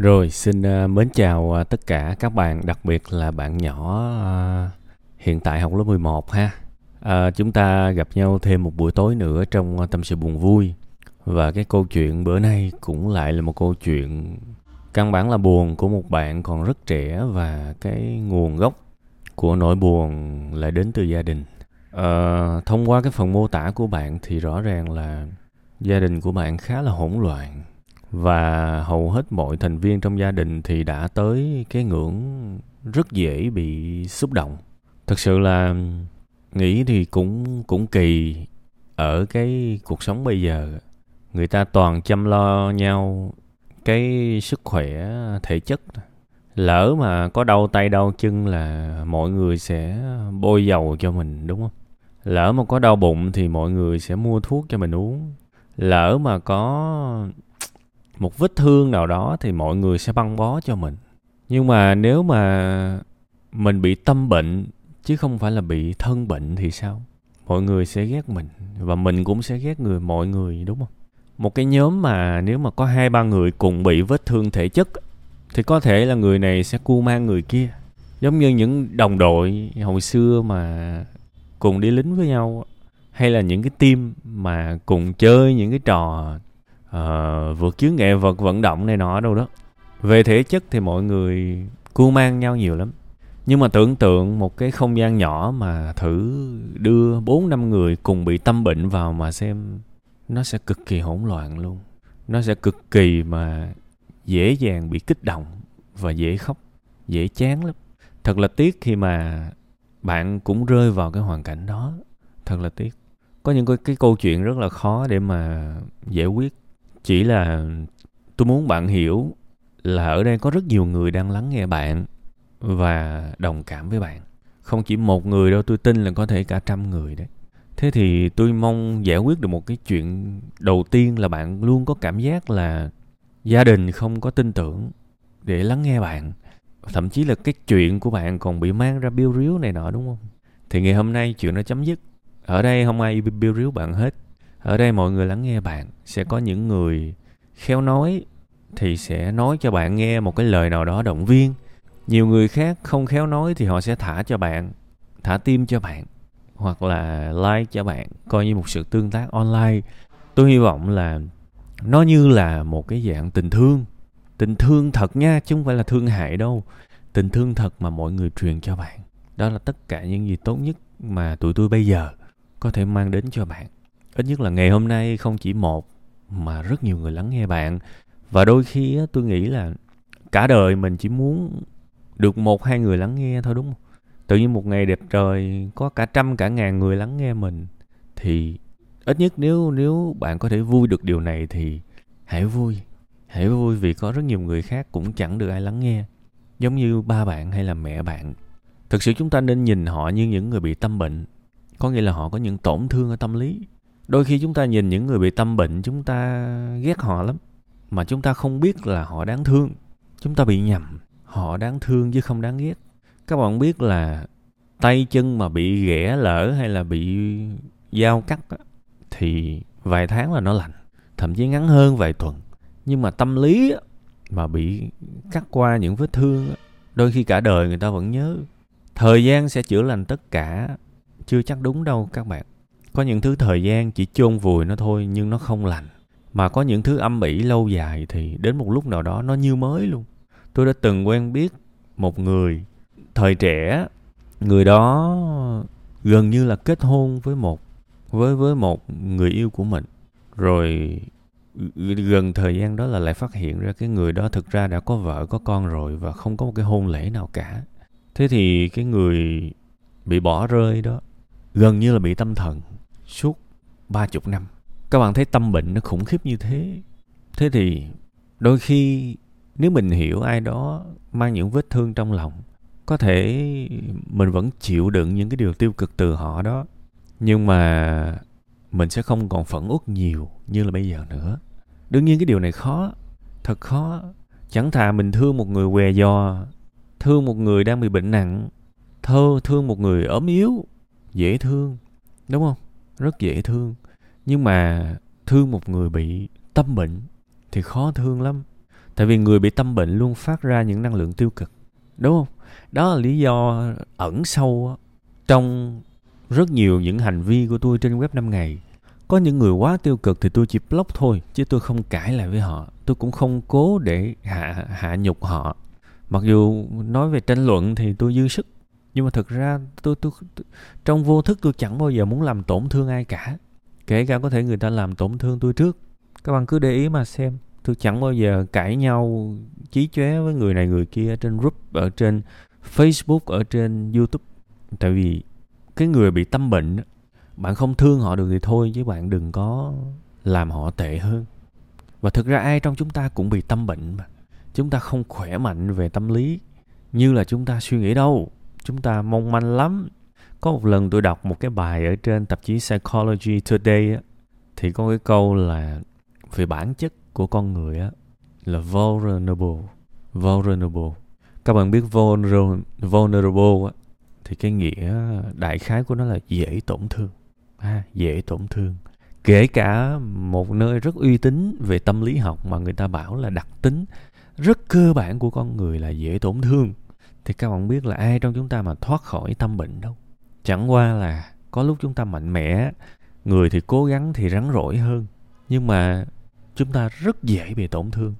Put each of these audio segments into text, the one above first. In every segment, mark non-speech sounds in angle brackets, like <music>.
Rồi, xin uh, mến chào uh, tất cả các bạn, đặc biệt là bạn nhỏ uh, hiện tại học lớp 11 ha. À, chúng ta gặp nhau thêm một buổi tối nữa trong tâm sự buồn vui. Và cái câu chuyện bữa nay cũng lại là một câu chuyện căn bản là buồn của một bạn còn rất trẻ và cái nguồn gốc của nỗi buồn lại đến từ gia đình. À, thông qua cái phần mô tả của bạn thì rõ ràng là gia đình của bạn khá là hỗn loạn và hầu hết mọi thành viên trong gia đình thì đã tới cái ngưỡng rất dễ bị xúc động. Thật sự là nghĩ thì cũng cũng kỳ. Ở cái cuộc sống bây giờ, người ta toàn chăm lo nhau cái sức khỏe thể chất. Lỡ mà có đau tay đau chân là mọi người sẽ bôi dầu cho mình, đúng không? Lỡ mà có đau bụng thì mọi người sẽ mua thuốc cho mình uống. Lỡ mà có một vết thương nào đó thì mọi người sẽ băng bó cho mình. Nhưng mà nếu mà mình bị tâm bệnh, chứ không phải là bị thân bệnh thì sao? Mọi người sẽ ghét mình, và mình cũng sẽ ghét người, mọi người, đúng không? Một cái nhóm mà nếu mà có hai, ba người cùng bị vết thương thể chất, thì có thể là người này sẽ cu mang người kia. Giống như những đồng đội hồi xưa mà cùng đi lính với nhau hay là những cái team mà cùng chơi những cái trò Ờ, uh, vượt chướng nghệ vật vận động này nọ đâu đó. Về thể chất thì mọi người cu mang nhau nhiều lắm. Nhưng mà tưởng tượng một cái không gian nhỏ mà thử đưa bốn năm người cùng bị tâm bệnh vào mà xem nó sẽ cực kỳ hỗn loạn luôn. Nó sẽ cực kỳ mà dễ dàng bị kích động và dễ khóc dễ chán lắm. Thật là tiếc khi mà bạn cũng rơi vào cái hoàn cảnh đó. Thật là tiếc. Có những cái, cái câu chuyện rất là khó để mà giải quyết chỉ là tôi muốn bạn hiểu là ở đây có rất nhiều người đang lắng nghe bạn và đồng cảm với bạn. Không chỉ một người đâu, tôi tin là có thể cả trăm người đấy. Thế thì tôi mong giải quyết được một cái chuyện đầu tiên là bạn luôn có cảm giác là gia đình không có tin tưởng để lắng nghe bạn. Thậm chí là cái chuyện của bạn còn bị mang ra biêu ríu này nọ, đúng không? Thì ngày hôm nay chuyện nó chấm dứt. Ở đây không ai biêu ríu bạn hết ở đây mọi người lắng nghe bạn, sẽ có những người khéo nói thì sẽ nói cho bạn nghe một cái lời nào đó động viên. Nhiều người khác không khéo nói thì họ sẽ thả cho bạn, thả tim cho bạn, hoặc là like cho bạn, coi như một sự tương tác online. Tôi hy vọng là nó như là một cái dạng tình thương. Tình thương thật nha, chứ không phải là thương hại đâu. Tình thương thật mà mọi người truyền cho bạn. Đó là tất cả những gì tốt nhất mà tụi tôi bây giờ có thể mang đến cho bạn ít nhất là ngày hôm nay không chỉ một mà rất nhiều người lắng nghe bạn. Và đôi khi á, tôi nghĩ là cả đời mình chỉ muốn được một hai người lắng nghe thôi đúng không? Tự nhiên một ngày đẹp trời có cả trăm cả ngàn người lắng nghe mình thì ít nhất nếu nếu bạn có thể vui được điều này thì hãy vui. Hãy vui vì có rất nhiều người khác cũng chẳng được ai lắng nghe giống như ba bạn hay là mẹ bạn. Thực sự chúng ta nên nhìn họ như những người bị tâm bệnh. Có nghĩa là họ có những tổn thương ở tâm lý đôi khi chúng ta nhìn những người bị tâm bệnh, chúng ta ghét họ lắm. Mà chúng ta không biết là họ đáng thương. Chúng ta bị nhầm. Họ đáng thương chứ không đáng ghét. Các bạn biết là tay chân mà bị ghẻ lỡ hay là bị dao cắt thì vài tháng là nó lành. Thậm chí ngắn hơn vài tuần. Nhưng mà tâm lý mà bị cắt qua những vết thương đôi khi cả đời người ta vẫn nhớ. Thời gian sẽ chữa lành tất cả. Chưa chắc đúng đâu các bạn có những thứ thời gian chỉ chôn vùi nó thôi nhưng nó không lành. Mà có những thứ âm ỉ lâu dài thì đến một lúc nào đó nó như mới luôn. Tôi đã từng quen biết một người thời trẻ, người đó gần như là kết hôn với một, với với một người yêu của mình. Rồi gần thời gian đó là lại phát hiện ra cái người đó thực ra đã có vợ, có con rồi và không có một cái hôn lễ nào cả. Thế thì cái người bị bỏ rơi đó gần như là bị tâm thần suốt ba chục năm. Các bạn thấy tâm bệnh nó khủng khiếp như thế. Thế thì đôi khi nếu mình hiểu ai đó mang những vết thương trong lòng, có thể mình vẫn chịu đựng những cái điều tiêu cực từ họ đó. Nhưng mà mình sẽ không còn phẫn uất nhiều như là bây giờ nữa. Đương nhiên cái điều này khó, thật khó. Chẳng thà mình thương một người què giò thương một người đang bị bệnh nặng, thơ thương một người ốm yếu, dễ thương, đúng không? Rất dễ thương. Nhưng mà thương một người bị tâm bệnh thì khó thương lắm. Tại vì người bị tâm bệnh luôn phát ra những năng lượng tiêu cực, đúng không? Đó là lý do ẩn sâu trong rất nhiều những hành vi của tôi trên web 5 ngày, có những người quá tiêu cực thì tôi chỉ block thôi, chứ tôi không cãi lại với họ. Tôi cũng không cố để hạ hạ nhục họ. Mặc dù nói về tranh luận thì tôi dư sức nhưng mà thực ra tôi, tôi, tôi trong vô thức tôi chẳng bao giờ muốn làm tổn thương ai cả. Kể cả có thể người ta làm tổn thương tôi trước. Các bạn cứ để ý mà xem. Tôi chẳng bao giờ cãi nhau chí chóe với người này người kia trên group ở trên facebook ở trên youtube. Tại vì cái người bị tâm bệnh bạn không thương họ được thì thôi chứ bạn đừng có làm họ tệ hơn. Và thực ra ai trong chúng ta cũng bị tâm bệnh mà. Chúng ta không khỏe mạnh về tâm lý như là chúng ta suy nghĩ đâu chúng ta mong manh lắm. Có một lần tôi đọc một cái bài ở trên tạp chí Psychology Today á, thì có cái câu là về bản chất của con người á là vulnerable. Vulnerable. Các bạn biết vulnerable, vulnerable á, thì cái nghĩa đại khái của nó là dễ tổn thương. À, dễ tổn thương. Kể cả một nơi rất uy tín về tâm lý học mà người ta bảo là đặc tính rất cơ bản của con người là dễ tổn thương thì các bạn biết là ai trong chúng ta mà thoát khỏi tâm bệnh đâu? Chẳng qua là có lúc chúng ta mạnh mẽ, người thì cố gắng thì rắn rỏi hơn, nhưng mà chúng ta rất dễ bị tổn thương.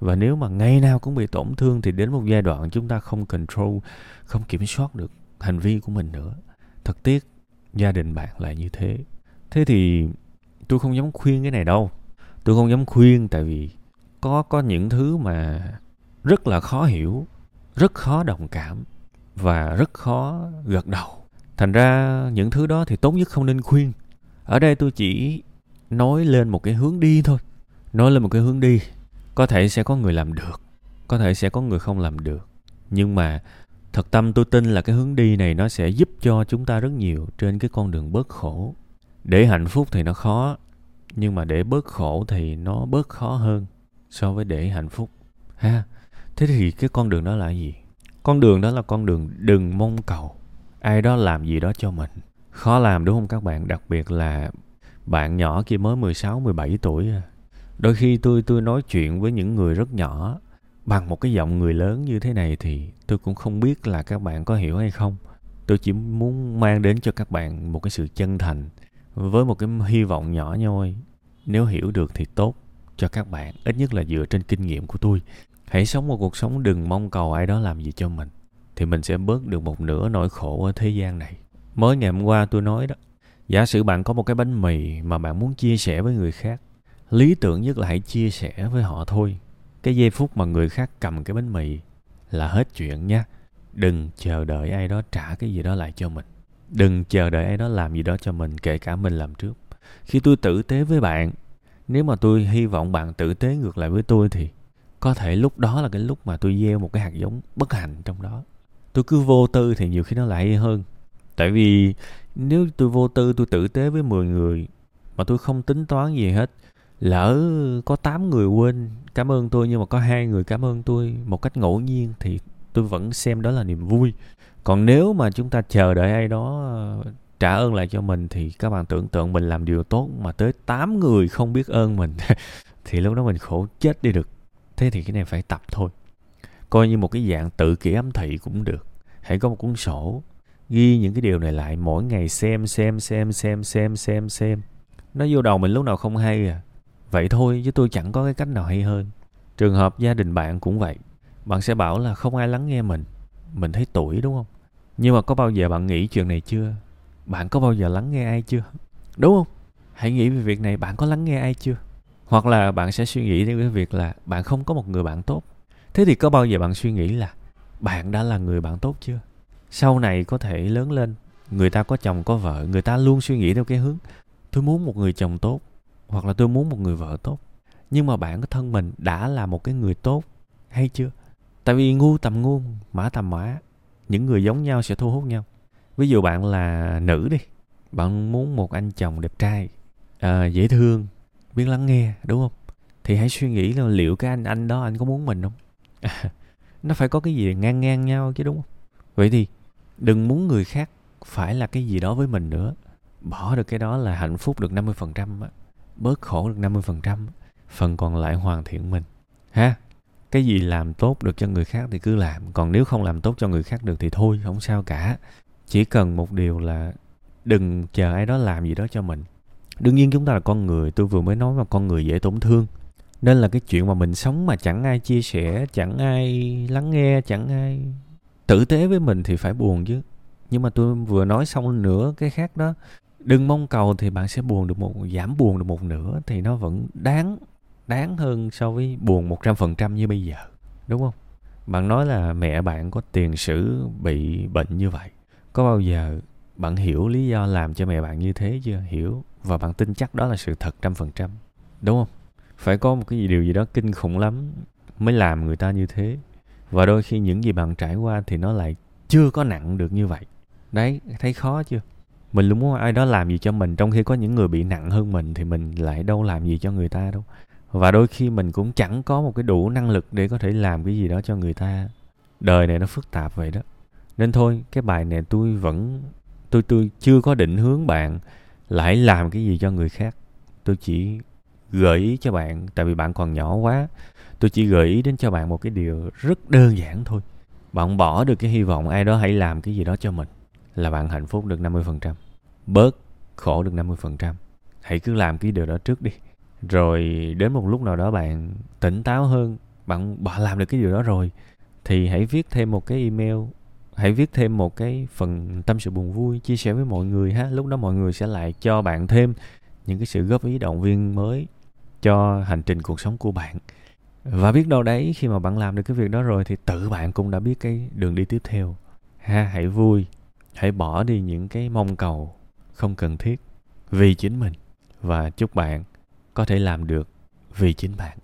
Và nếu mà ngày nào cũng bị tổn thương thì đến một giai đoạn chúng ta không control, không kiểm soát được hành vi của mình nữa. Thật tiếc, gia đình bạn lại như thế. Thế thì tôi không dám khuyên cái này đâu. Tôi không dám khuyên tại vì có có những thứ mà rất là khó hiểu rất khó đồng cảm và rất khó gật đầu. Thành ra những thứ đó thì tốt nhất không nên khuyên. Ở đây tôi chỉ nói lên một cái hướng đi thôi. Nói lên một cái hướng đi, có thể sẽ có người làm được, có thể sẽ có người không làm được. Nhưng mà thật tâm tôi tin là cái hướng đi này nó sẽ giúp cho chúng ta rất nhiều trên cái con đường bớt khổ. Để hạnh phúc thì nó khó, nhưng mà để bớt khổ thì nó bớt khó hơn so với để hạnh phúc. Ha thế thì cái con đường đó là gì con đường đó là con đường đừng mong cầu ai đó làm gì đó cho mình khó làm đúng không các bạn đặc biệt là bạn nhỏ kia mới 16, 17 tuổi. À. Đôi khi tôi tôi nói chuyện với những người rất nhỏ bằng một cái giọng người lớn như thế này thì tôi cũng không biết là các bạn có hiểu hay không. Tôi chỉ muốn mang đến cho các bạn một cái sự chân thành với một cái hy vọng nhỏ nhoi. Nếu hiểu được thì tốt cho các bạn, ít nhất là dựa trên kinh nghiệm của tôi. Hãy sống một cuộc sống đừng mong cầu ai đó làm gì cho mình thì mình sẽ bớt được một nửa nỗi khổ ở thế gian này. Mới ngày hôm qua tôi nói đó, giả sử bạn có một cái bánh mì mà bạn muốn chia sẻ với người khác lý tưởng nhất là hãy chia sẻ với họ thôi. Cái giây phút mà người khác cầm cái bánh mì là hết chuyện nha đừng chờ đợi ai đó trả cái gì đó lại cho mình. Đừng chờ đợi ai đó làm gì đó cho mình kể cả mình làm trước. Khi tôi tử tế với bạn nếu mà tôi hy vọng bạn tử tế ngược lại với tôi thì có thể lúc đó là cái lúc mà tôi gieo một cái hạt giống bất hạnh trong đó. Tôi cứ vô tư thì nhiều khi nó lại hơn. Tại vì nếu tôi vô tư, tôi tử tế với 10 người mà tôi không tính toán gì hết, lỡ có 8 người quên, cảm ơn tôi nhưng mà có hai người cảm ơn tôi một cách ngẫu nhiên thì tôi vẫn xem đó là niềm vui. Còn nếu mà chúng ta chờ đợi ai đó ờ, trả ơn lại cho mình thì các bạn tưởng tượng mình làm điều tốt mà tới 8 người không biết ơn mình <laughs> thì lúc đó mình khổ chết đi được thế thì cái này phải tập thôi. Coi như một cái dạng tự kỷ âm thị cũng được. Hãy có một cuốn sổ, ghi những cái điều này lại mỗi ngày xem xem xem xem xem xem xem. Nó vô đầu mình lúc nào không hay à. Vậy thôi, chứ tôi chẳng có cái cách nào hay hơn. Trường hợp gia đình bạn cũng vậy. Bạn sẽ bảo là không ai lắng nghe mình. Mình thấy tuổi đúng không? Nhưng mà có bao giờ bạn nghĩ chuyện này chưa? Bạn có bao giờ lắng nghe ai chưa? Đúng không? Hãy nghĩ về việc này, bạn có lắng nghe ai chưa? Hoặc là bạn sẽ suy nghĩ đến cái việc là bạn không có một người bạn tốt. Thế thì có bao giờ bạn suy nghĩ là bạn đã là người bạn tốt chưa? Sau này có thể lớn lên người ta có chồng có vợ người ta luôn suy nghĩ theo cái hướng tôi muốn một người chồng tốt hoặc là tôi muốn một người vợ tốt. Nhưng mà bạn có thân mình đã là một cái người tốt hay chưa? Tại vì ngu tầm ngu mã tầm mã những người giống nhau sẽ thu hút nhau. Ví dụ bạn là nữ đi bạn muốn một anh chồng đẹp trai à, dễ thương biết lắng nghe, đúng không? Thì hãy suy nghĩ là liệu cái anh anh đó anh có muốn mình không? À, <laughs> nó phải có cái gì ngang ngang nhau chứ, đúng không? Vậy thì đừng muốn người khác phải là cái gì đó với mình nữa. Bỏ được cái đó là hạnh phúc được 50% á. Bớt khổ được 50% phần còn lại hoàn thiện mình. Ha? Cái gì làm tốt được cho người khác thì cứ làm. Còn nếu không làm tốt cho người khác được thì thôi, không sao cả. Chỉ cần một điều là đừng chờ ai đó làm gì đó cho mình đương nhiên chúng ta là con người, tôi vừa mới nói mà con người dễ tổn thương. Nên là cái chuyện mà mình sống mà chẳng ai chia sẻ, chẳng ai lắng nghe, chẳng ai tử tế với mình thì phải buồn chứ. Nhưng mà tôi vừa nói xong nữa cái khác đó, đừng mong cầu thì bạn sẽ buồn được một, giảm buồn được một nửa thì nó vẫn đáng đáng hơn so với buồn một trăm phần trăm như bây giờ, đúng không? Bạn nói là mẹ bạn có tiền sử bị bệnh như vậy, có bao giờ bạn hiểu lý do làm cho mẹ bạn như thế chưa? Hiểu và bạn tin chắc đó là sự thật trăm phần trăm. Đúng không? Phải có một cái gì điều gì đó kinh khủng lắm mới làm người ta như thế. Và đôi khi những gì bạn trải qua thì nó lại chưa có nặng được như vậy. Đấy, thấy khó chưa? Mình luôn muốn ai đó làm gì cho mình, trong khi có những người bị nặng hơn mình thì mình lại đâu làm gì cho người ta đâu. Và đôi khi mình cũng chẳng có một cái đủ năng lực để có thể làm cái gì đó cho người ta. Đời này nó phức tạp vậy đó. Nên thôi, cái bài này tôi vẫn, tôi tôi chưa có định hướng bạn lại làm cái gì cho người khác tôi chỉ gợi ý cho bạn tại vì bạn còn nhỏ quá tôi chỉ gợi ý đến cho bạn một cái điều rất đơn giản thôi bạn bỏ được cái hy vọng ai đó hãy làm cái gì đó cho mình là bạn hạnh phúc được 50%. Bớt khổ được 50%. Hãy cứ làm cái điều đó trước đi. Rồi đến một lúc nào đó bạn tỉnh táo hơn, bạn bỏ làm được cái điều đó rồi thì hãy viết thêm một cái email, hãy viết thêm một cái phần tâm sự buồn vui chia sẻ với mọi người ha. Lúc đó mọi người sẽ lại cho bạn thêm những cái sự góp ý động viên mới cho hành trình cuộc sống của bạn. Và biết đâu đấy khi mà bạn làm được cái việc đó rồi thì tự bạn cũng đã biết cái đường đi tiếp theo. Ha, hãy vui hãy bỏ đi những cái mong cầu không cần thiết vì chính mình và chúc bạn có thể làm được vì chính bạn